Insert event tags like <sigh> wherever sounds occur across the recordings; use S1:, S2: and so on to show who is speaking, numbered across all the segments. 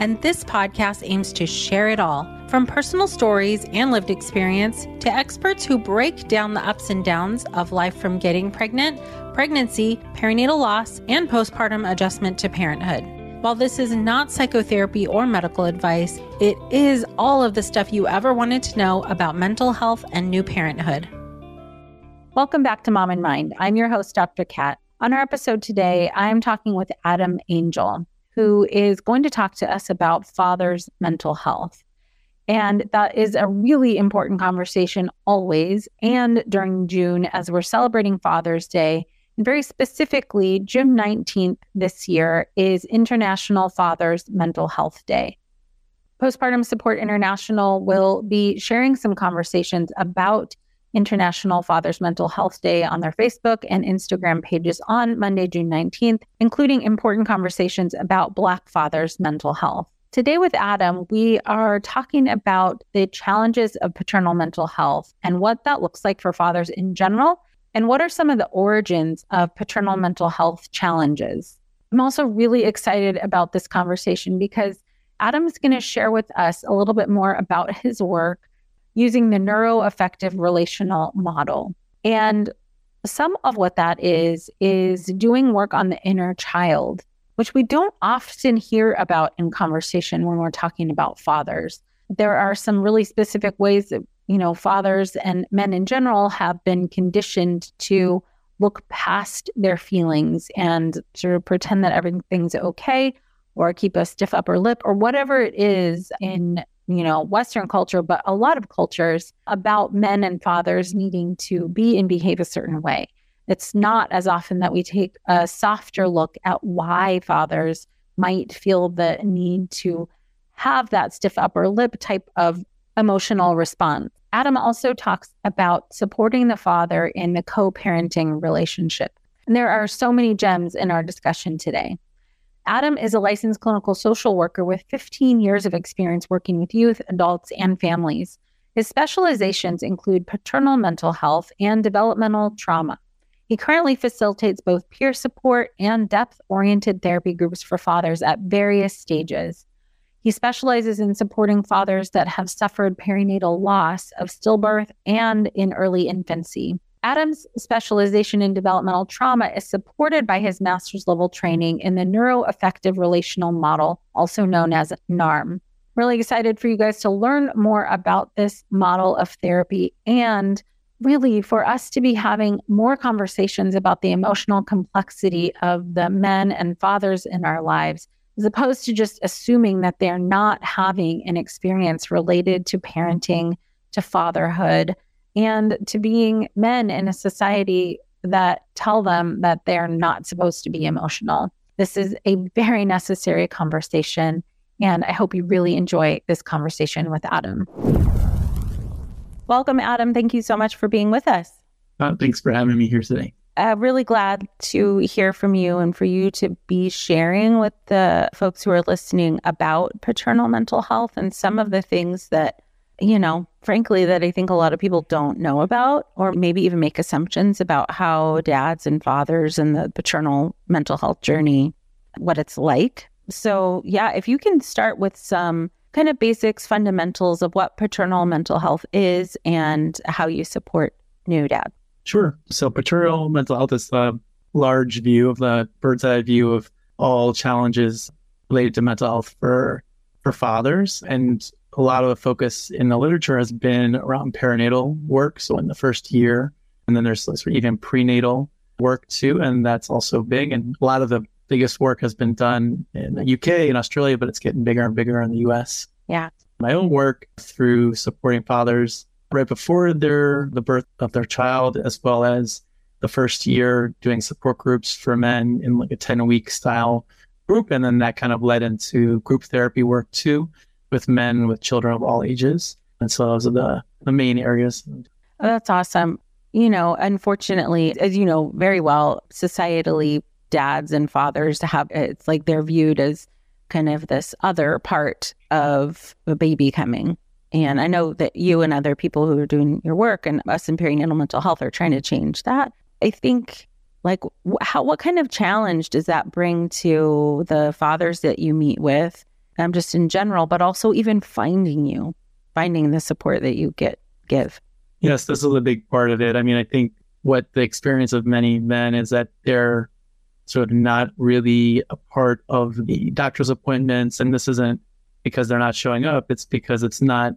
S1: and this podcast aims to share it all from personal stories and lived experience to experts who break down the ups and downs of life from getting pregnant, pregnancy, perinatal loss, and postpartum adjustment to parenthood. While this is not psychotherapy or medical advice, it is all of the stuff you ever wanted to know about mental health and new parenthood. Welcome back to Mom in Mind. I'm your host, Dr. Kat. On our episode today, I'm talking with Adam Angel, who is going to talk to us about father's mental health. And that is a really important conversation always and during June as we're celebrating Father's Day. And very specifically, June 19th this year is International Father's Mental Health Day. Postpartum Support International will be sharing some conversations about International Father's Mental Health Day on their Facebook and Instagram pages on Monday, June 19th, including important conversations about Black fathers' mental health. Today, with Adam, we are talking about the challenges of paternal mental health and what that looks like for fathers in general, and what are some of the origins of paternal mental health challenges. I'm also really excited about this conversation because Adam is going to share with us a little bit more about his work using the neuroaffective relational model. And some of what that is, is doing work on the inner child which we don't often hear about in conversation when we're talking about fathers. There are some really specific ways that, you know, fathers and men in general have been conditioned to look past their feelings and sort of pretend that everything's okay or keep a stiff upper lip or whatever it is in you know western culture but a lot of cultures about men and fathers needing to be and behave a certain way it's not as often that we take a softer look at why fathers might feel the need to have that stiff upper lip type of emotional response. Adam also talks about supporting the father in the co parenting relationship. And there are so many gems in our discussion today. Adam is a licensed clinical social worker with 15 years of experience working with youth, adults, and families. His specializations include paternal mental health and developmental trauma. He currently facilitates both peer support and depth oriented therapy groups for fathers at various stages. He specializes in supporting fathers that have suffered perinatal loss of stillbirth and in early infancy. Adam's specialization in developmental trauma is supported by his master's level training in the neuroaffective relational model, also known as NARM. Really excited for you guys to learn more about this model of therapy and really for us to be having more conversations about the emotional complexity of the men and fathers in our lives, as opposed to just assuming that they're not having an experience related to parenting, to fatherhood, and to being men in a society that tell them that they're not supposed to be emotional. This is a very necessary conversation. And I hope you really enjoy this conversation with Adam. Welcome, Adam. Thank you so much for being with us.
S2: Uh, thanks for having me here today.
S1: I'm really glad to hear from you and for you to be sharing with the folks who are listening about paternal mental health and some of the things that you know, frankly, that I think a lot of people don't know about, or maybe even make assumptions about how dads and fathers and the paternal mental health journey, what it's like. So, yeah, if you can start with some kind of basics, fundamentals of what paternal mental health is and how you support new dads.
S2: Sure. So, paternal mental health is a large view of the bird's eye view of all challenges related to mental health for for fathers and a lot of the focus in the literature has been around perinatal work. So in the first year, and then there's even prenatal work too. And that's also big. And a lot of the biggest work has been done in the UK and Australia, but it's getting bigger and bigger in the US.
S1: Yeah.
S2: My own work through supporting fathers right before their the birth of their child, as well as the first year doing support groups for men in like a 10 week style group. And then that kind of led into group therapy work too with men with children of all ages. And so those are the, the main areas. Oh,
S1: that's awesome. You know, unfortunately, as you know very well, societally, dads and fathers have it's like they're viewed as kind of this other part of a baby coming. And I know that you and other people who are doing your work and us in perinatal mental health are trying to change that. I think like how what kind of challenge does that bring to the fathers that you meet with um, just in general, but also even finding you, finding the support that you get give.
S2: Yes, this is a big part of it. I mean, I think what the experience of many men is that they're sort of not really a part of the doctor's appointments. And this isn't because they're not showing up, it's because it's not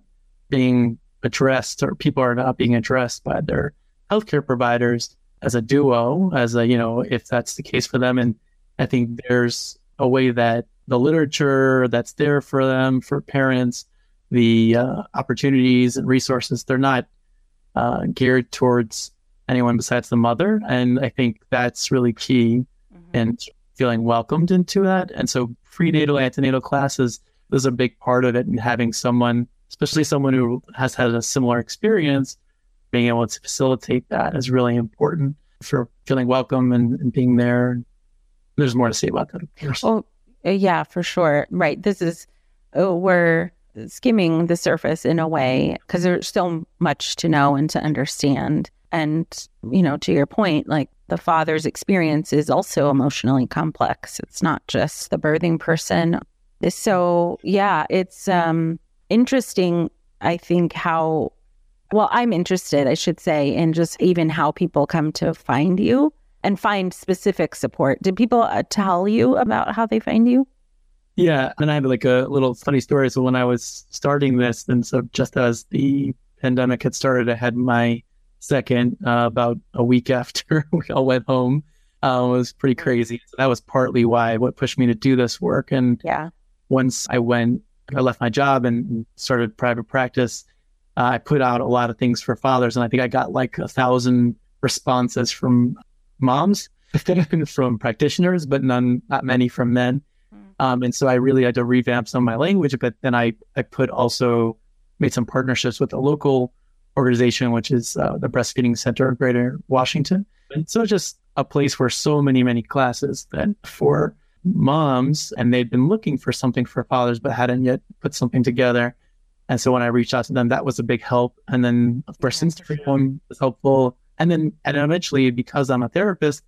S2: being addressed or people are not being addressed by their healthcare providers as a duo, as a, you know, if that's the case for them. And I think there's a way that the literature that's there for them, for parents, the uh, opportunities and resources, they're not uh, geared towards anyone besides the mother. And I think that's really key mm-hmm. and feeling welcomed into that. And so prenatal, antenatal classes is a big part of it and having someone, especially someone who has had a similar experience, being able to facilitate that is really important for feeling welcome and, and being there. There's more to say about that, of course.
S1: Well, yeah, for sure. Right. This is, uh, we're skimming the surface in a way because there's so much to know and to understand. And, you know, to your point, like the father's experience is also emotionally complex. It's not just the birthing person. So, yeah, it's um, interesting, I think, how, well, I'm interested, I should say, in just even how people come to find you and find specific support. Did people uh, tell you about how they find you?
S2: Yeah, and I had like a little funny story. So when I was starting this, and so just as the pandemic had started, I had my second uh, about a week <laughs> after we all went home. Uh, it was pretty crazy. So that was partly why what pushed me to do this work. And
S1: yeah,
S2: once I went, I left my job and started private practice. Uh, I put out a lot of things for fathers, and I think I got like a thousand responses from moms from practitioners, but none, not many from men. Hmm. Um, and so I really had to revamp some of my language, but then I, I put also made some partnerships with a local organization, which is uh, the Breastfeeding Center of Greater Washington. And so just a place where so many, many classes that for moms, and they'd been looking for something for fathers, but hadn't yet put something together. And so when I reached out to them, that was a big help. And then, of course, Instagram was helpful. And then, and eventually, because I'm a therapist,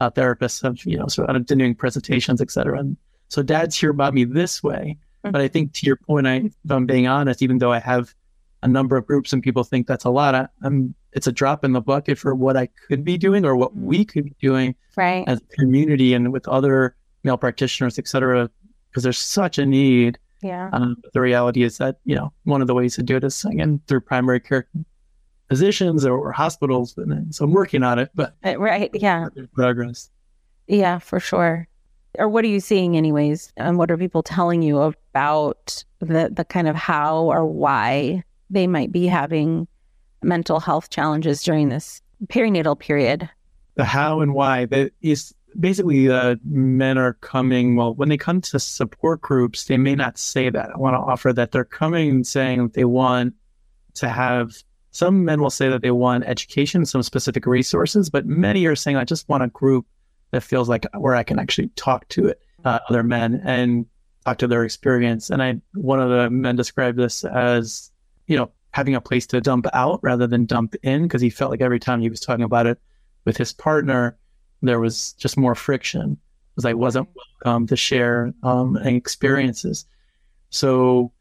S2: uh, therapists have, you know, sort of doing presentations, et cetera. And so dads hear about me this way. Mm-hmm. But I think to your point, I, if I'm being honest, even though I have a number of groups and people think that's a lot, I, am it's a drop in the bucket for what I could be doing or what we could be doing
S1: right.
S2: as a community and with other male practitioners, et cetera, because there's such a need.
S1: Yeah. Um,
S2: the reality is that, you know, one of the ways to do it is again through primary care physicians or, or hospitals. And so I'm working on it, but
S1: uh, right, yeah,
S2: progress.
S1: Yeah, for sure. Or what are you seeing, anyways? And what are people telling you about the the kind of how or why they might be having mental health challenges during this perinatal period?
S2: The how and why that is basically uh, men are coming well when they come to support groups they may not say that i want to offer that they're coming and saying they want to have some men will say that they want education, some specific resources, but many are saying, I just want a group that feels like where I can actually talk to it, uh, other men and talk to their experience. And I, one of the men described this as you know, having a place to dump out rather than dump in because he felt like every time he was talking about it with his partner, there was just more friction because I wasn't welcome to share um, experiences. So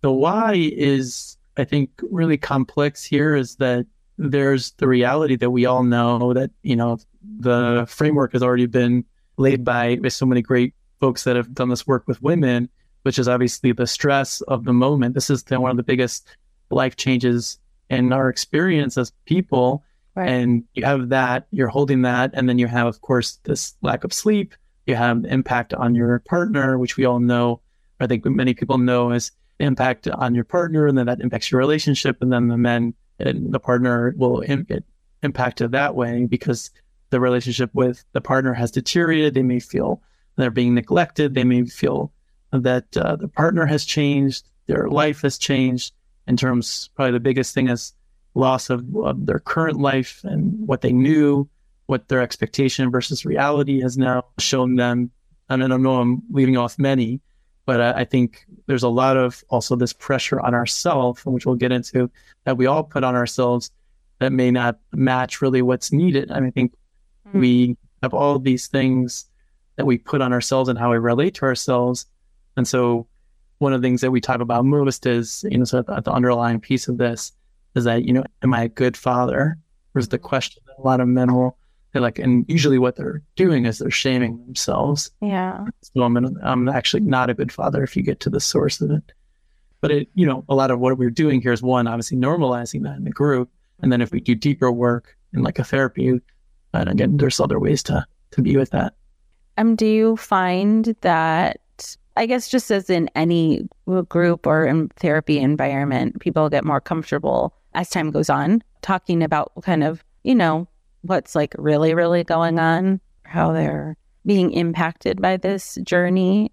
S2: the why is, I think, really complex here is that there's the reality that we all know that, you know, the framework has already been laid by, so many great folks that have done this work with women, which is obviously the stress of the moment. This is the, one of the biggest life changes in our experience as people. Right. And you have that, you're holding that. And then you have, of course, this lack of sleep. You have impact on your partner, which we all know, I think many people know as impact on your partner. And then that impacts your relationship. And then the men and the partner will Im- get impacted that way because the relationship with the partner has deteriorated. They may feel they're being neglected. They may feel that uh, the partner has changed, their life has changed in terms, probably the biggest thing is loss of, of their current life and what they knew, what their expectation versus reality has now shown them. And I don't know, I'm leaving off many, but I, I think there's a lot of also this pressure on ourselves, which we'll get into, that we all put on ourselves that may not match really what's needed. I, mean, I think mm-hmm. we have all these things that we put on ourselves and how we relate to ourselves. And so one of the things that we talk about most is, you know, so the, the underlying piece of this is that, you know, am I a good father? Is the question that a lot of men will, they're like, and usually what they're doing is they're shaming themselves.
S1: Yeah.
S2: So I'm, I'm actually not a good father if you get to the source of it. But it, you know, a lot of what we're doing here is one, obviously normalizing that in the group. And then if we do deeper work in like a therapy, and again, there's other ways to, to be with that.
S1: Um, do you find that I guess just as in any group or in therapy environment, people get more comfortable as time goes on talking about kind of, you know, what's like really, really going on, how they're being impacted by this journey.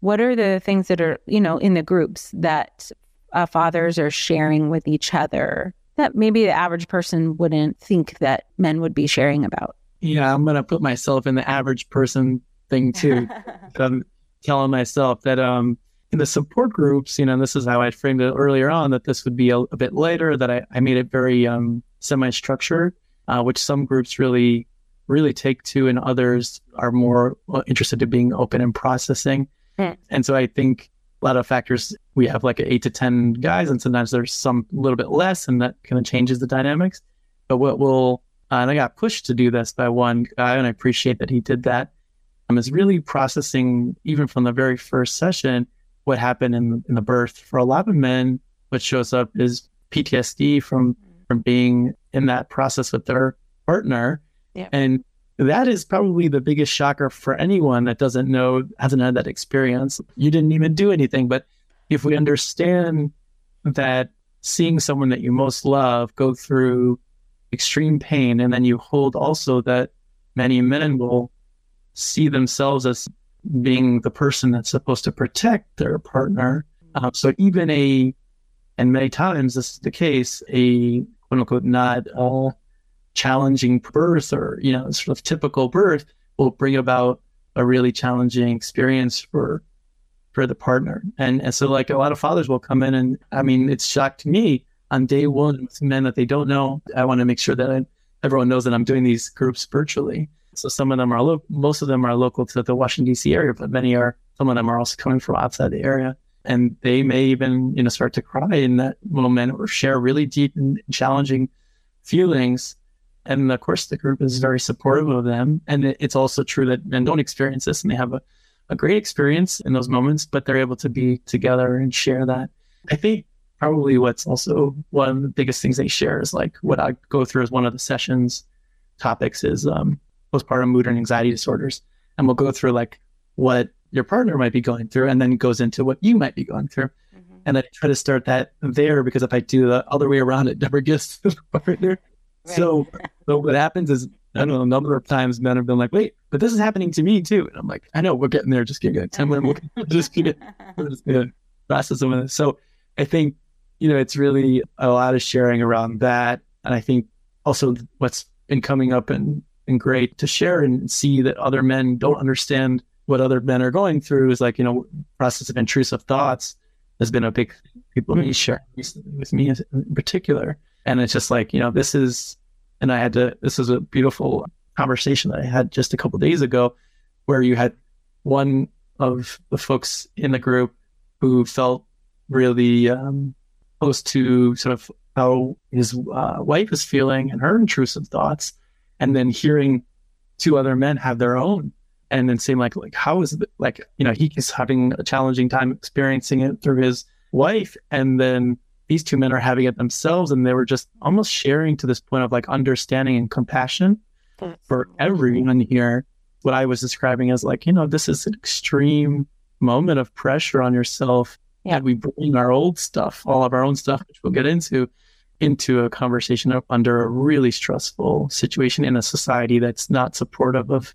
S1: What are the things that are, you know, in the groups that uh, fathers are sharing with each other that maybe the average person wouldn't think that men would be sharing about?
S2: Yeah, I'm going to put myself in the average person thing too. <laughs> um, telling myself that um, in the support groups, you know, this is how I framed it earlier on, that this would be a, a bit later, that I, I made it very um, semi structured, uh, which some groups really, really take to, and others are more uh, interested in being open and processing. Mm. And so I think a lot of factors, we have like eight to 10 guys, and sometimes there's some a little bit less, and that kind of changes the dynamics. But what will, uh, and I got pushed to do this by one guy, and I appreciate that he did that um, is really processing, even from the very first session, what happened in, in the birth. For a lot of men, what shows up is PTSD from from being in that process with their partner. Yeah. And that is probably the biggest shocker for anyone that doesn't know, hasn't had that experience. You didn't even do anything. But if we understand that seeing someone that you most love go through extreme pain, and then you hold also that many men will see themselves as being the person that's supposed to protect their partner. Um, so even a, and many times this is the case, a quote unquote not all challenging birth or, you know, sort of typical birth will bring about a really challenging experience for for the partner. And, and so like a lot of fathers will come in and I mean, it's shocked me on day one with men that they don't know. I want to make sure that I, everyone knows that I'm doing these groups virtually. So some of them are, lo- most of them are local to the Washington D.C. area, but many are. Some of them are also coming from outside the area, and they may even you know start to cry in that moment or share really deep and challenging feelings. And of course, the group is very supportive of them. And it's also true that men don't experience this, and they have a, a great experience in those moments, but they're able to be together and share that. I think probably what's also one of the biggest things they share is like what I go through as one of the sessions topics is um, postpartum mood and anxiety disorders. And we'll go through like what your partner might be going through and then goes into what you might be going through. Mm-hmm. And I try to start that there because if I do the other way around, it never gets <laughs> to the partner. Right. So, so what happens is, I don't know, a number of times men have been like, wait, but this is happening to me too. And I'm like, I know we're getting there. Just give it 10 minutes. <laughs> We'll <laughs> just give it, just process some of this. So I think, you know, it's really a lot of sharing around that. And I think also what's been coming up in and great to share and see that other men don't understand what other men are going through is like, you know, process of intrusive thoughts. has been a big people mm-hmm. share recently with me in particular. And it's just like, you know, this is, and I had to, this is a beautiful conversation that I had just a couple days ago where you had one of the folks in the group who felt really um, close to sort of how his uh, wife is feeling and her intrusive thoughts, and then hearing two other men have their own, and then saying like, like how is it like you know he's having a challenging time experiencing it through his wife, and then these two men are having it themselves, and they were just almost sharing to this point of like understanding and compassion for everyone here. What I was describing as like, you know, this is an extreme moment of pressure on yourself. Yeah. And we bring our old stuff, all of our own stuff, which we'll get into, into a conversation under a really stressful situation in a society that's not supportive of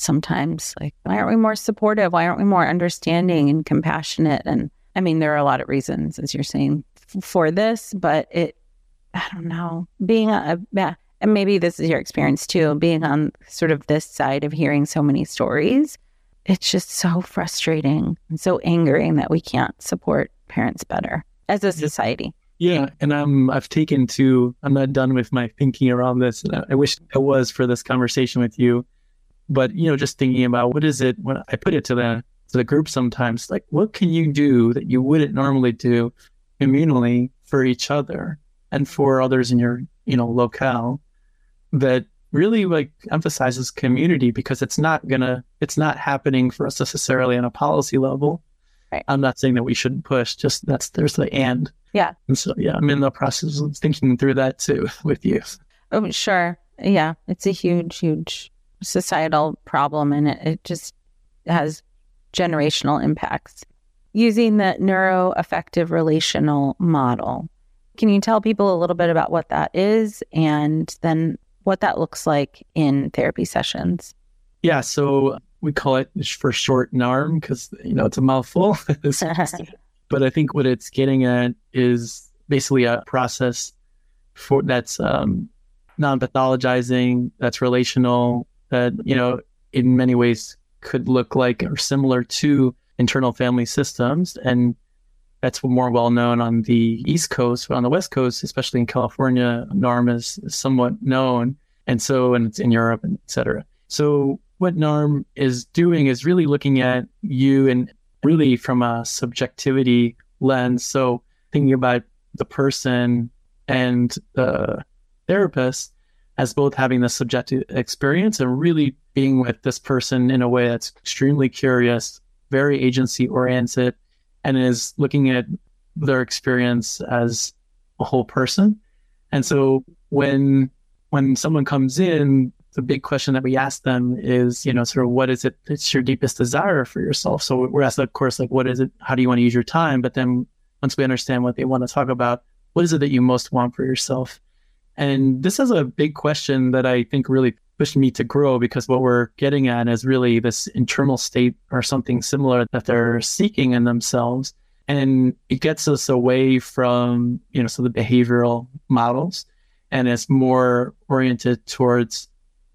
S1: sometimes. Like, why aren't we more supportive? Why aren't we more understanding and compassionate? And I mean, there are a lot of reasons, as you're saying, f- for this, but it, I don't know, being a, yeah, and maybe this is your experience too, being on sort of this side of hearing so many stories. It's just so frustrating and so angering that we can't support parents better as a society.
S2: Yeah, and I'm I've taken to I'm not done with my thinking around this, and I, I wish I was for this conversation with you but you know, just thinking about what is it when I put it to the to the group sometimes, like what can you do that you wouldn't normally do communally for each other and for others in your you know locale that really like emphasizes community because it's not gonna it's not happening for us necessarily on a policy level. Right. I'm not saying that we shouldn't push, just that's there's the end.
S1: Yeah.
S2: And so yeah, I'm in the process of thinking through that too <laughs> with you.
S1: Oh sure. Yeah. It's a huge, huge societal problem and it, it just has generational impacts. Using the neuroaffective relational model, can you tell people a little bit about what that is and then what that looks like in therapy sessions?
S2: Yeah, so we call it for short NARM because you know it's a mouthful. <laughs> but I think what it's getting at is basically a process for that's um, non-pathologizing, that's relational, that, you know, in many ways could look like or similar to internal family systems. And that's more well known on the East Coast, but on the West Coast, especially in California, NARM is, somewhat known. And so, and it's in Europe and et cetera. So what NARM is doing is really looking at you and really from a subjectivity lens. So thinking about the person and the therapist as both having the subjective experience and really being with this person in a way that's extremely curious, very agency oriented, and is looking at their experience as a whole person. And so when when someone comes in, the big question that we ask them is, you know, sort of what is it it's your deepest desire for yourself? So we're asked, of course, like what is it? How do you want to use your time? But then once we understand what they want to talk about, what is it that you most want for yourself? And this is a big question that I think really pushed me to grow because what we're getting at is really this internal state or something similar that they're seeking in themselves. And it gets us away from, you know, so the behavioral models and it's more oriented towards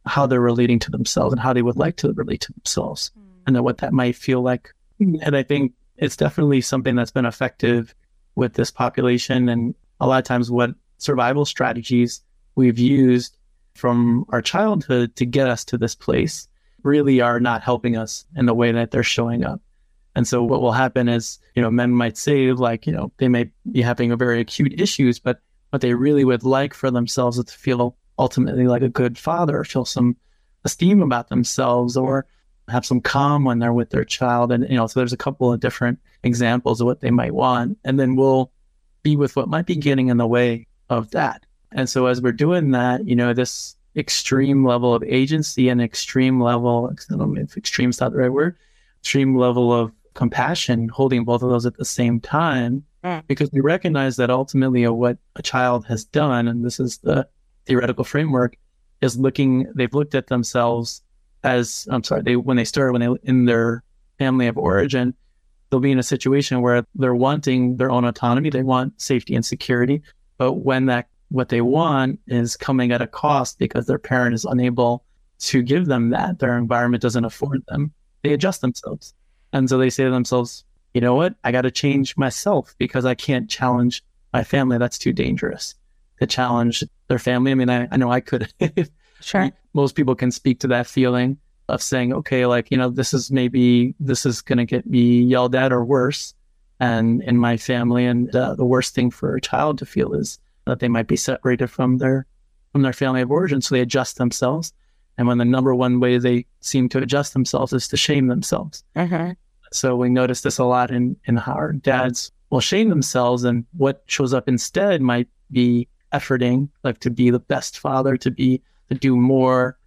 S2: how they're relating to themselves and how they would like to relate to themselves mm. and then what that might feel like. And I think it's definitely something that's been effective with this population. And a lot of times, what survival strategies we've used from our childhood to get us to this place really are not helping us in the way that they're showing up. And so what will happen is, you know, men might say like, you know, they may be having a very acute issues, but what they really would like for themselves is to feel ultimately like a good father, feel some esteem about themselves or have some calm when they're with their child. And, you know, so there's a couple of different examples of what they might want. And then we'll be with what might be getting in the way of that. And so as we're doing that, you know, this extreme level of agency and extreme level, I don't know if extreme is not the right word, extreme level of compassion, holding both of those at the same time, mm. because we recognize that ultimately what a child has done, and this is the theoretical framework, is looking, they've looked at themselves as, I'm sorry, they, when they start, when they, in their family of origin, they'll be in a situation where they're wanting their own autonomy. They want safety and security. But when that, what they want is coming at a cost because their parent is unable to give them that, their environment doesn't afford them, they adjust themselves. And so they say to themselves, you know what? I got to change myself because I can't challenge my family. That's too dangerous to challenge their family. I mean, I, I know I could. <laughs>
S1: sure.
S2: Most people can speak to that feeling of saying, okay, like, you know, this is maybe, this is going to get me yelled at or worse. And in my family, and uh, the worst thing for a child to feel is that they might be separated from their, from their family of origin. So they adjust themselves. And when the number one way they seem to adjust themselves is to shame themselves.
S1: Uh-huh.
S2: So we notice this a lot in, in how our dads will shame themselves. And what shows up instead might be efforting, like to be the best father, to be, to do more,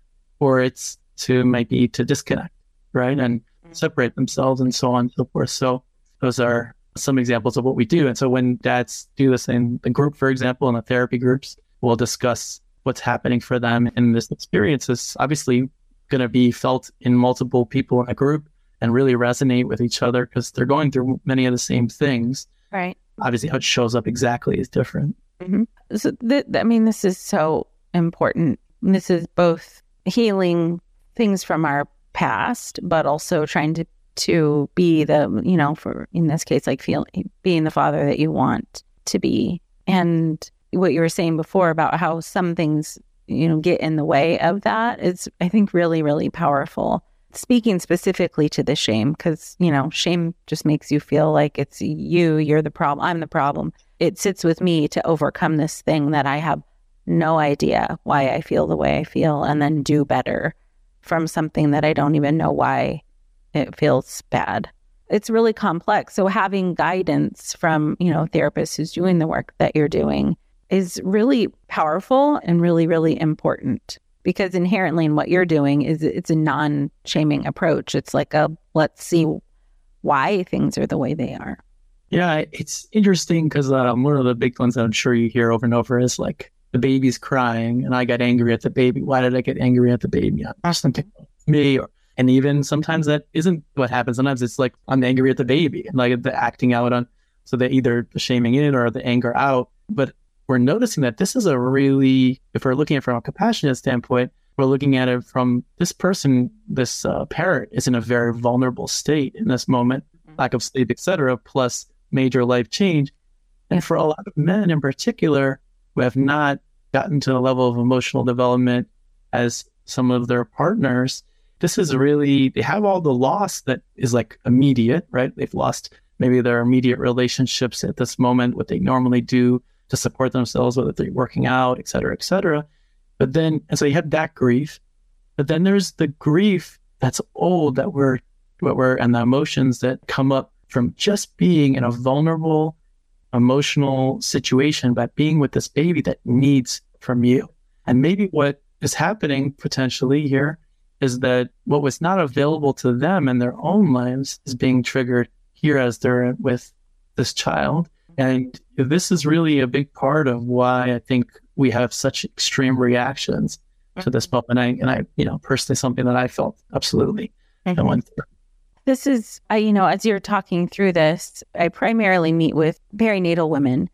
S2: or it's to maybe to disconnect, right? And mm-hmm. separate themselves and so on and so forth. So those are some examples of what we do. And so when dads do this in the group, for example, in the therapy groups, we'll discuss what's happening for them And this experience is obviously going to be felt in multiple people in a group and really resonate with each other because they're going through many of the same things.
S1: Right.
S2: Obviously, how it shows up exactly is different.
S1: Mm-hmm. So, th- I mean, this is so important. This is both healing things from our past, but also trying to to be the you know for in this case like feeling being the father that you want to be. And what you were saying before about how some things you know get in the way of that is i think really really powerful. Speaking specifically to the shame because you know shame just makes you feel like it's you you're the problem i'm the problem. It sits with me to overcome this thing that i have no idea why i feel the way i feel and then do better from something that I don't even know why it feels bad. It's really complex. So having guidance from, you know, therapists who's doing the work that you're doing is really powerful and really, really important because inherently in what you're doing is it's a non-shaming approach. It's like a let's see why things are the way they are.
S2: Yeah, it's interesting because um, one of the big ones that I'm sure you hear over and over is like, the baby's crying and I got angry at the baby. Why did I get angry at the baby? I something me. Or, and even sometimes that isn't what happens. Sometimes it's like I'm angry at the baby like the acting out on, so that either the shaming in or the anger out. But we're noticing that this is a really, if we're looking at it from a compassionate standpoint, we're looking at it from this person, this uh, parent is in a very vulnerable state in this moment, mm-hmm. lack of sleep, etc., plus major life change. And for a lot of men in particular, who have not gotten to the level of emotional development as some of their partners, this is really, they have all the loss that is like immediate, right? They've lost maybe their immediate relationships at this moment, what they normally do to support themselves, whether they're working out, et cetera, et cetera. But then, and so you have that grief, but then there's the grief that's old that we're, what we're, and the emotions that come up from just being in a vulnerable emotional situation by being with this baby that needs from you. And maybe what is happening potentially here is that what was not available to them in their own lives is being triggered here as they're with this child. And this is really a big part of why I think we have such extreme reactions to this moment. And I, and I, you know, personally, something that I felt absolutely mm-hmm. went through.
S1: This is, I, you know, as you're talking through this, I primarily meet with perinatal women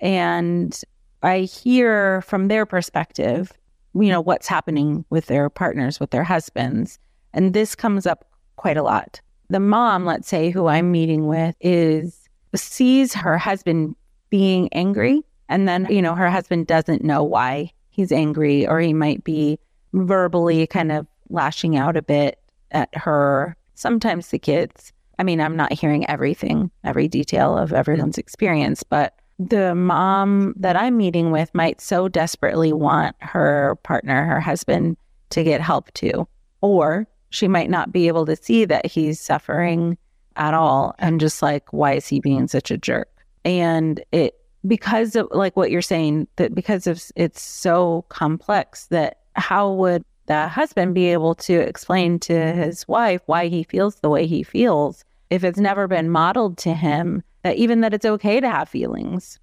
S1: and I hear from their perspective, you know, what's happening with their partners, with their husbands. And this comes up quite a lot. The mom, let's say, who I'm meeting with, is sees her husband being angry. And then, you know, her husband doesn't know why he's angry, or he might be verbally kind of lashing out a bit at her, sometimes the kids. I mean, I'm not hearing everything, every detail of everyone's experience, but the mom that I'm meeting with might so desperately want her partner, her husband, to get help too. Or she might not be able to see that he's suffering at all and just like, why is he being such a jerk? And it, because of like what you're saying, that because of it's so complex that how would the husband be able to explain to his wife why he feels the way he feels if it's never been modeled to him that even that it's okay to have feelings.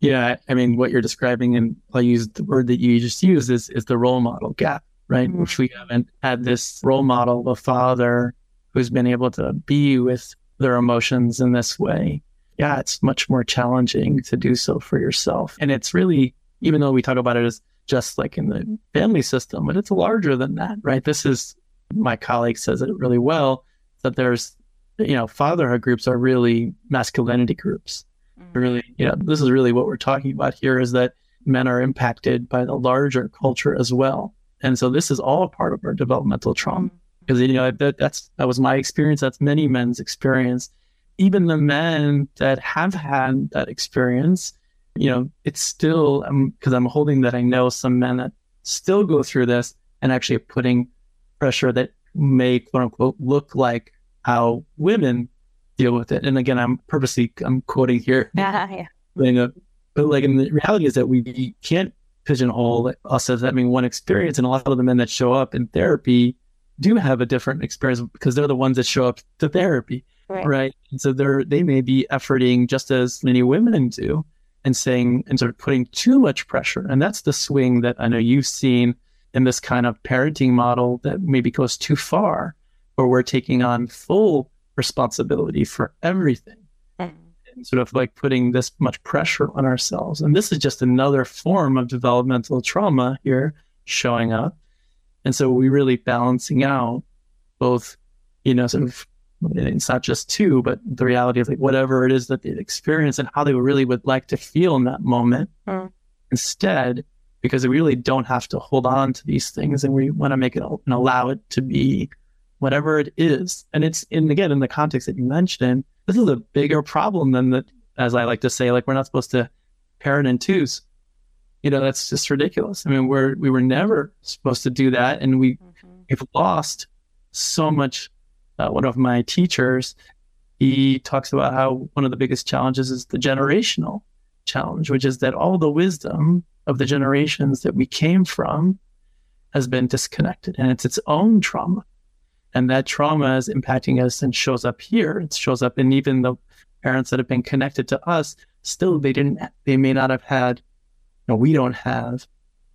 S2: Yeah, I mean, what you're describing, and I'll use the word that you just used, is is the role model gap, right? Mm-hmm. Which we haven't had this role model, of a father who's been able to be with their emotions in this way. Yeah, it's much more challenging to do so for yourself, and it's really, even though we talk about it as just like in the family system, but it's larger than that, right? This is my colleague says it really well that there's you know, fatherhood groups are really masculinity groups. Mm-hmm. Really, you know, this is really what we're talking about here is that men are impacted by the larger culture as well. And so this is all a part of our developmental trauma. Because you know that that's that was my experience. That's many men's experience. Even the men that have had that experience, you know, it's still because I'm, I'm holding that I know some men that still go through this and actually putting pressure that may quote unquote look like how women deal with it. And again, I'm purposely I'm quoting here. <laughs>
S1: Yeah, yeah.
S2: But like, in the reality is that we can't pigeonhole us as having one experience, and a lot of the men that show up in therapy do have a different experience because they're the ones that show up to therapy, right? right? And so they're they may be efforting just as many women do, and saying and sort of putting too much pressure, and that's the swing that I know you've seen in this kind of parenting model that maybe goes too far where we're taking on full responsibility for everything mm. and sort of like putting this much pressure on ourselves. And this is just another form of developmental trauma here showing up. And so we're really balancing out both, you know, sort of it's not just two, but the reality of like whatever it is that they experience and how they really would like to feel in that moment. Mm. Instead, because we really don't have to hold on to these things and we want to make it and allow it to be whatever it is. And it's in again in the context that you mentioned, this is a bigger problem than that, as I like to say, like we're not supposed to parent in twos. You know, that's just ridiculous. I mean, we're we were never supposed to do that, and we mm-hmm. we've lost so much. Uh, one of my teachers, he talks about how one of the biggest challenges is the generational challenge, which is that all the wisdom of the generations that we came from has been disconnected, and it's its own trauma. And that trauma is impacting us and shows up here. It shows up in even the parents that have been connected to us. Still, they didn't, they may not have had, you know, we don't have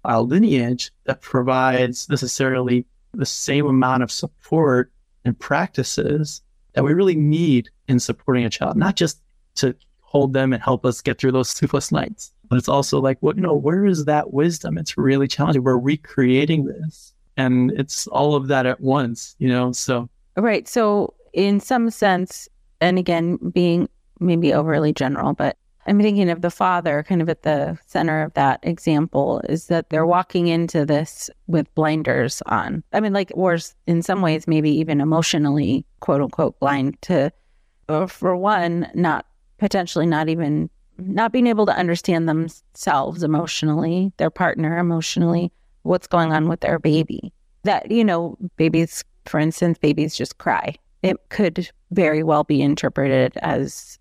S2: a lineage that provides necessarily the same amount of support and practices that we really need in supporting a child, not just to hold them and help us get through those sleepless nights, but it's also like, what, you know, where is that wisdom? It's really challenging. We're recreating this and it's all of that at once, you know? So,
S1: right. So, in some sense, and again, being maybe overly general, but I'm thinking of the father kind of at the center of that example is that they're walking into this with blinders on. I mean, like, or in some ways, maybe even emotionally, quote unquote, blind to, uh, for one, not potentially not even not being able to understand themselves emotionally, their partner emotionally, what's going on with their baby. That, you know, babies, for instance, babies just cry. It could very well be interpreted as,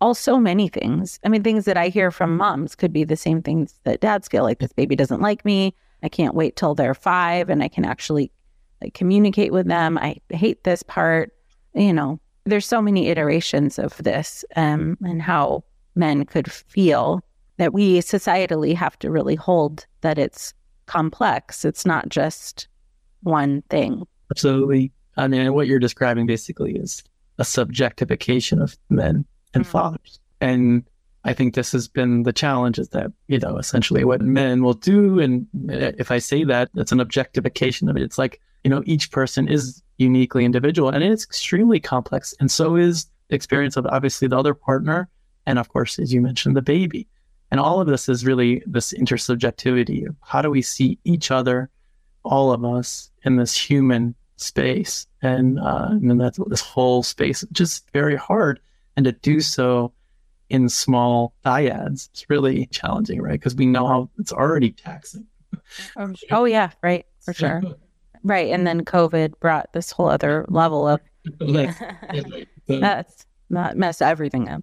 S1: all so many things. I mean, things that I hear from moms could be the same things that dads feel like this baby doesn't like me. I can't wait till they're five and I can actually like, communicate with them. I hate this part. You know, there's so many iterations of this um, and how men could feel that we societally have to really hold that it's complex. It's not just one thing.
S2: Absolutely. I mean, what you're describing basically is a subjectification of men and
S1: Mhm.
S2: fathers. And I think this has been the challenge is that, you know, essentially what men will do. And if I say that, it's an objectification of it. It's like, you know, each person is uniquely individual and it's extremely complex. And so is the experience of obviously the other partner. And of course, as you mentioned, the baby. And all of this is really this intersubjectivity of how do we see each other, all of us in this human space. And, uh, and that's this whole space, just very hard. And to do so in small dyads, it's really challenging, right? Because we know how it's already taxing.
S1: Oh, yeah, right, for sure. <laughs> Right. And then COVID brought this whole other level of <laughs>
S2: Like, <laughs>
S1: that's not mess everything up.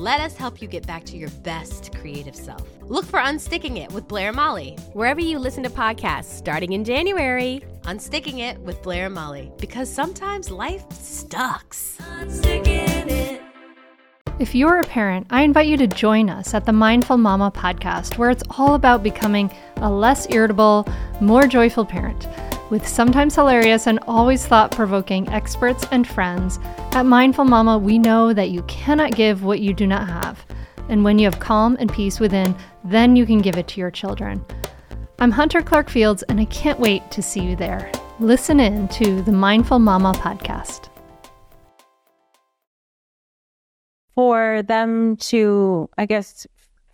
S3: Let us help you get back to your best creative self. Look for Unsticking It with Blair and Molly.
S4: Wherever you listen to podcasts starting in January.
S3: Unsticking It with Blair and Molly. Because sometimes life sucks.
S5: If you're a parent, I invite you to join us at the Mindful Mama podcast, where it's all about becoming a less irritable, more joyful parent. With sometimes hilarious and always thought provoking experts and friends, at Mindful Mama, we know that you cannot give what you do not have. And when you have calm and peace within, then you can give it to your children. I'm Hunter Clark Fields, and I can't wait to see you there. Listen in to the Mindful Mama podcast.
S1: For them to, I guess,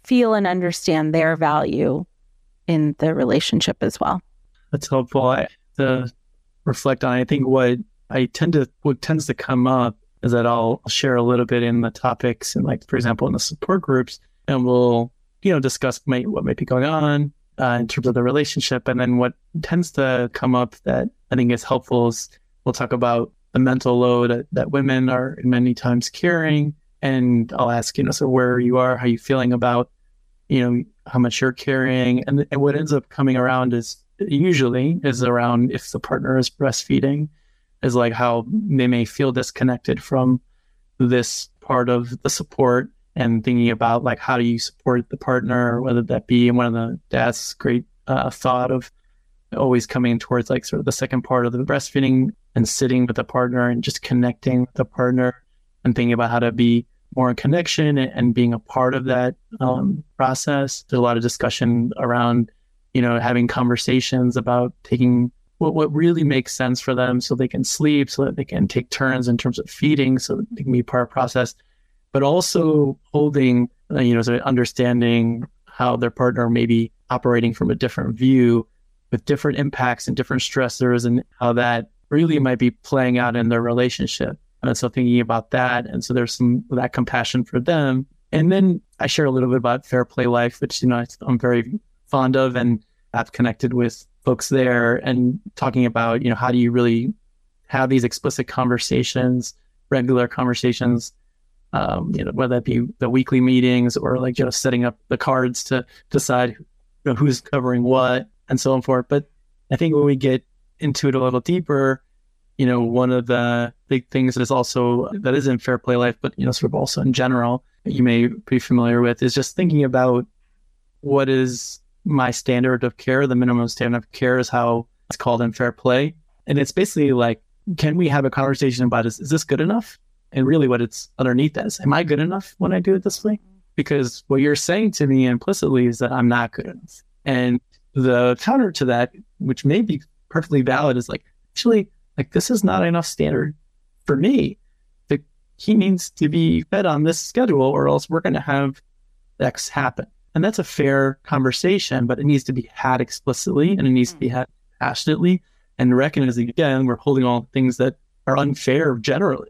S1: feel and understand their value in the relationship as well.
S2: That's helpful. I to reflect on. I think what I tend to what tends to come up is that I'll share a little bit in the topics and like for example in the support groups, and we'll you know discuss what might be going on uh, in terms of the relationship, and then what tends to come up that I think is helpful is we'll talk about the mental load that, that women are many times carrying, and I'll ask you know so where you are, how you feeling about you know how much you're carrying, and, and what ends up coming around is usually is around if the partner is breastfeeding is like how they may feel disconnected from this part of the support and thinking about like how do you support the partner whether that be one of the dad's great uh, thought of always coming towards like sort of the second part of the breastfeeding and sitting with the partner and just connecting with the partner and thinking about how to be more in connection and, being a part of that um, process. There's a lot of discussion around you know, having conversations about taking what, what really makes sense for them so they can sleep, so that they can take turns in terms of feeding, so that they can be part of process, but also holding, uh, you know, sort of understanding how their partner may be operating from a different view with different impacts and different stressors and how that really might be playing out in their relationship. And so thinking about that. And so there's some that compassion for them. And then I share a little bit about Fair Play Life, which, you know, I'm very fond of and I've connected with folks there and talking about, you know, how do you really have these explicit conversations, regular conversations, um, you know, whether that be the weekly meetings or like, know, setting up the cards to decide you know, who's covering what and so on forth. But I think when we get into it a little deeper, you know, one of the big things that is also that is in Fair Play Life, but you know, sort of also in general, you may be familiar with is just thinking about what is my standard of care. The minimum standard of care is how it's called in Fair Play, and it's basically like, can we have a conversation about is, is this good enough? And really, what it's underneath is, am I good enough when I do it this way? Because what you're saying to me implicitly is that I'm not good enough. And the counter to that, which may be perfectly valid, is like, actually, like this is not enough standard for me. The, he needs to be fed on this schedule, or else we're going to have X happen. And that's a fair conversation, but it needs to be had explicitly and it needs to be had passionately and recognizing again, we're holding all things that are unfair generally.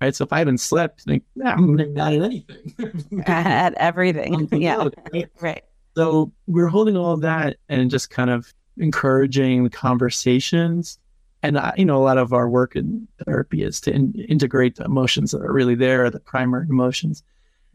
S2: right? So if I haven't slept, like, I'm not at anything. <laughs>
S1: at everything. <laughs> yeah.
S2: Right?
S1: Right.
S2: So we're holding all that and just kind of encouraging the conversations. And, I, you know, a lot of our work in therapy is to in- integrate the emotions that are really there, the primary emotions.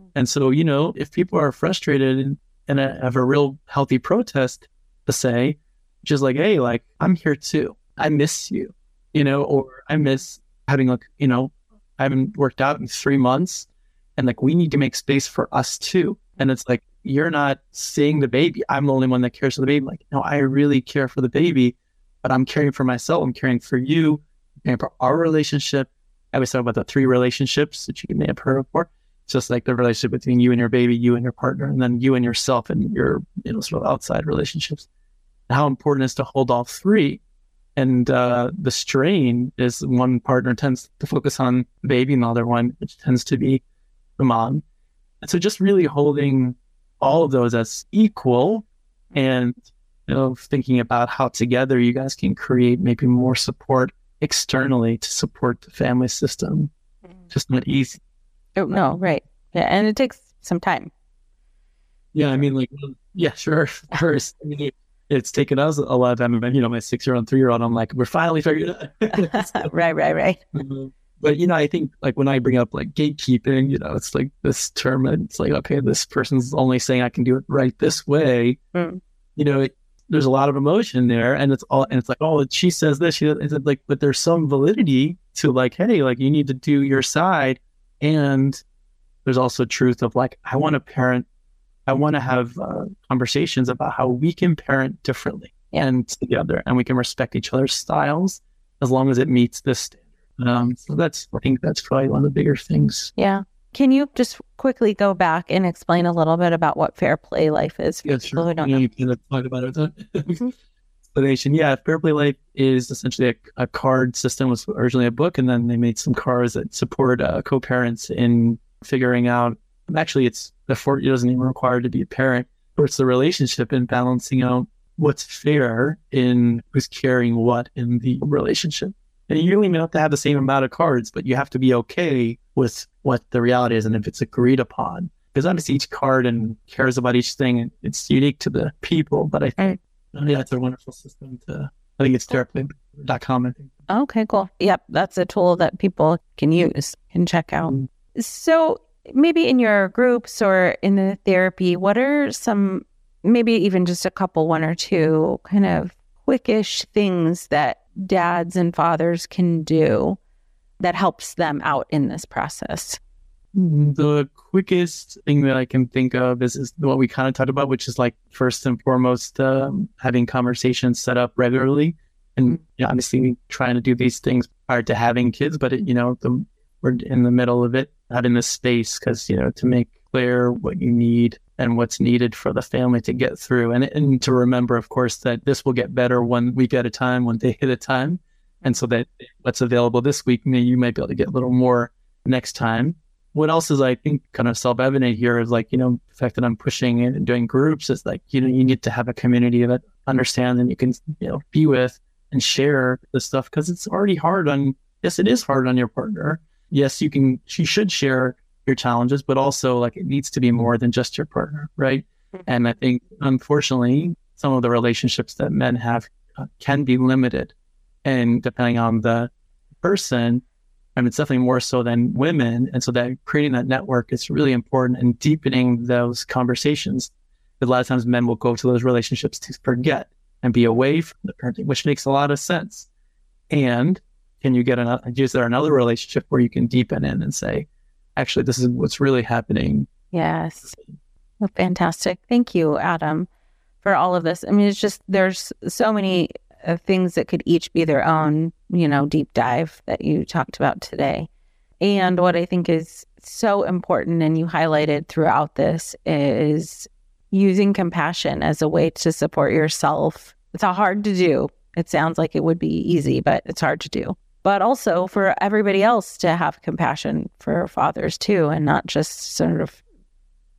S2: Mm-hmm. And so, you know, if people are frustrated and, and I have a real healthy protest to say, just like, hey, like, I'm here too. I miss you, you know, or I miss having, like, you know, I haven't worked out in three months. And like, we need to make space for us too. And it's like, you're not seeing the baby. I'm the only one that cares for the baby. Like, no, I really care for the baby, but I'm caring for myself. I'm caring for you, caring for our relationship. I always talk about the three relationships that you may have heard before. Just like the relationship between you and your baby, you and your partner, and then you and yourself and your, you know, sort of outside relationships. How important it is to hold all three. And uh, the strain is one partner tends to focus on the baby, and the other one, which tends to be the mom. And so just really holding all of those as equal and you know thinking about how together you guys can create maybe more support externally to support the family system just not easy
S1: Oh, no, right. Yeah. And it takes some time.
S2: yeah i mean like yeah sure first I mean, it's taken us a lot of time you know my six year old three year old i'm like we're finally figured it out <laughs> <laughs>
S1: right, right, right.
S2: Mhm. But you know, I think like when I bring up like gatekeeping, you know, it's like this term. and It's like okay, this person's only saying I can do it right this way.
S1: Mm.
S2: You know, it, there's a lot of emotion there, and it's all and it's like oh, she says this. She does, it's like, but there's some validity to like, hey, like you need to do your side, and there's also truth of like I want to parent. I want to have uh, conversations about how we can parent differently and together, and we can respect each other's styles as long as it meets this standard. Um, so that's, I think that's probably one of the bigger things.
S1: Yeah. Can you just quickly go back and explain a little bit about what fair play life is for
S2: Yeah,
S1: people who don't
S2: You,
S1: know,
S2: you can talk about it. Explanation. Yeah, Fair Play Life is essentially a, a card system. It was originally a book, and then they made some cards that support uh, co-parents in figuring out. Actually, it's before it doesn't even require to be a parent, or it's the relationship and balancing out what's fair in who's carrying what in the relationship. And you don't even have to have the same amount of cards, but you have to be okay with what the reality is and if it's agreed upon. Because obviously each card and cares about each thing. It's unique to the people, but I think oh, yeah, it's a wonderful system to. I think it's oh. therapy.com. I think.
S1: Oh, okay, cool. Yep, that's a tool that people can use, can check out. Mm-hmm. So, maybe in your groups or in the therapy, what are some, maybe even just a couple, one or two kind of quickish things that dads and fathers can do that helps them out in this process?
S2: The quickest thing that I can think of is, is what we kind of talked about, which is like first and foremost, um, having conversations set up regularly. And you know, obviously, trying to do these things prior to having kids, but it, you know, the, we're in the middle of it, not in this space, because you know, to make clear what you need and what's needed for the family to get through, and and to remember, of course, that this will get better one week at a time, one day <laughs> at a time, and so that what's available this week, maybe you might be able to get a little more next time what else is I think kind of self evident here is like, you know, the fact that I'm pushing it and doing groups is like, you know, you need to have a community that understand and you can, you know, be with and share the stuff because it's already hard on, yes, it is hard on your partner. Yes, you can, she should share your challenges, but also like it needs to be more than just your partner. Right. And I think unfortunately, some of the relationships that men have uh, can be limited and depending on the person, it's definitely more so than women. And so that creating that network is really important and deepening those conversations. A lot of times men will go to those relationships to forget and be away from the parenting, which makes a lot of sense. And can you get another, is there another relationship where you can deepen in and say, actually, this is what's really happening?
S1: Yes. Well, fantastic. Thank you, Adam, for all of this. I mean, it's just there's so many uh, things that could each be their own, you know, deep dive that you talked about today. And what I think is so important, and you highlighted throughout this, is using compassion as a way to support yourself. It's hard to do. It sounds like it would be easy, but it's hard to do. But also for everybody else to have compassion for fathers too, and not just sort of,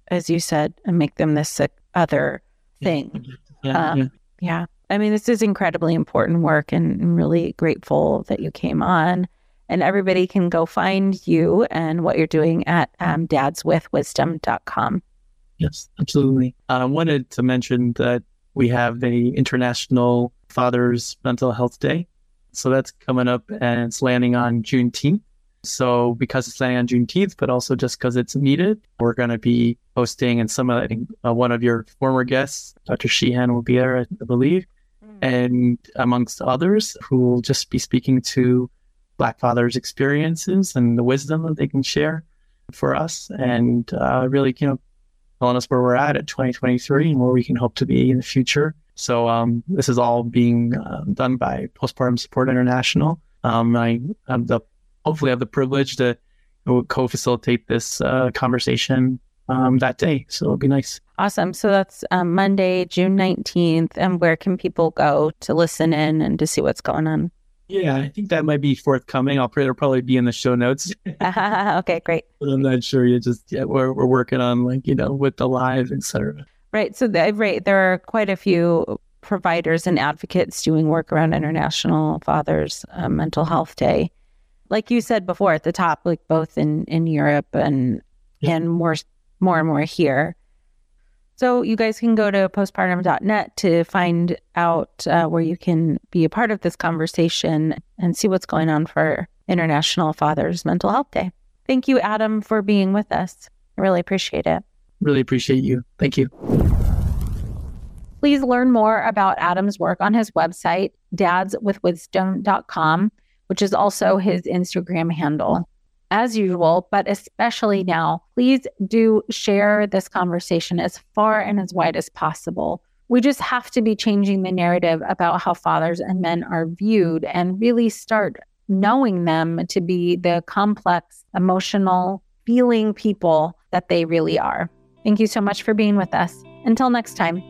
S1: as you said, and make them this other thing.
S2: Yeah,
S1: Um,
S2: yeah.
S1: Yeah. I mean, this is incredibly important work and I'm really grateful that you came on And everybody can go find you and what you're doing at um, dadswithwisdom.com.
S2: Yes, absolutely. I wanted to mention that we have the International Fathers Mental Health Day. So that's coming up and it's landing on Juneteenth. So because it's landing on Juneteenth, but also just because it's needed, we're going to be hosting and some of, uh, one of your former guests, Dr. Sheehan will be there, I believe. And amongst others who will just be speaking to Black fathers' experiences and the wisdom that they can share for us and uh, really, you know, telling us where we're at at 2023 and where we can hope to be in the future. So um, this is all being uh, done by Postpartum Support International. Um, I have the hopefully have the privilege to co-facilitate this uh, conversation um, that day. So it'll be nice.
S1: Awesome. So that's um, Monday, June 19th. And where can people go to listen in and to see what's going on?
S2: Yeah, I think that might be forthcoming. I'll it'll probably be in the show notes. <laughs> <laughs>
S1: okay, great.
S2: But I'm not sure. You just yeah, we're we're working on like you know with the live, etc.
S1: Right. So the, right, there are quite a few providers and advocates doing work around International Fathers uh, Mental Health Day like you said before at the top, like both in in Europe and yeah. and more more and more here. So you guys can go to postpartum.net to find out uh, where you can be a part of this conversation and see what's going on for International Fathers Mental Health Day. Thank you, Adam, for being with us. I really appreciate it.
S2: Really appreciate you. Thank you.
S1: Please learn more about Adam's work on his website, dadswithwisdom.com which is also his Instagram handle. As usual, but especially now, please do share this conversation as far and as wide as possible. We just have to be changing the narrative about how fathers and men are viewed and really start knowing them to be the complex, emotional, feeling people that they really are. Thank you so much for being with us. Until next time.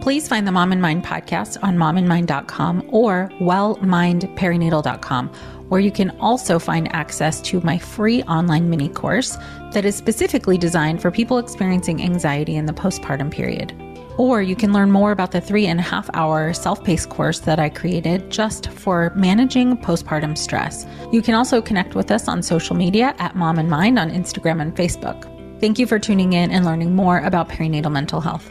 S1: Please find the Mom and Mind podcast on momandmind.com or wellmindperinatal.com, where you can also find access to my free online mini course that is specifically designed for people experiencing anxiety in the postpartum period. Or you can learn more about the three and a half hour self paced course that I created just for managing postpartum stress. You can also connect with us on social media at Mom and Mind on Instagram and Facebook. Thank you for tuning in and learning more about perinatal mental health.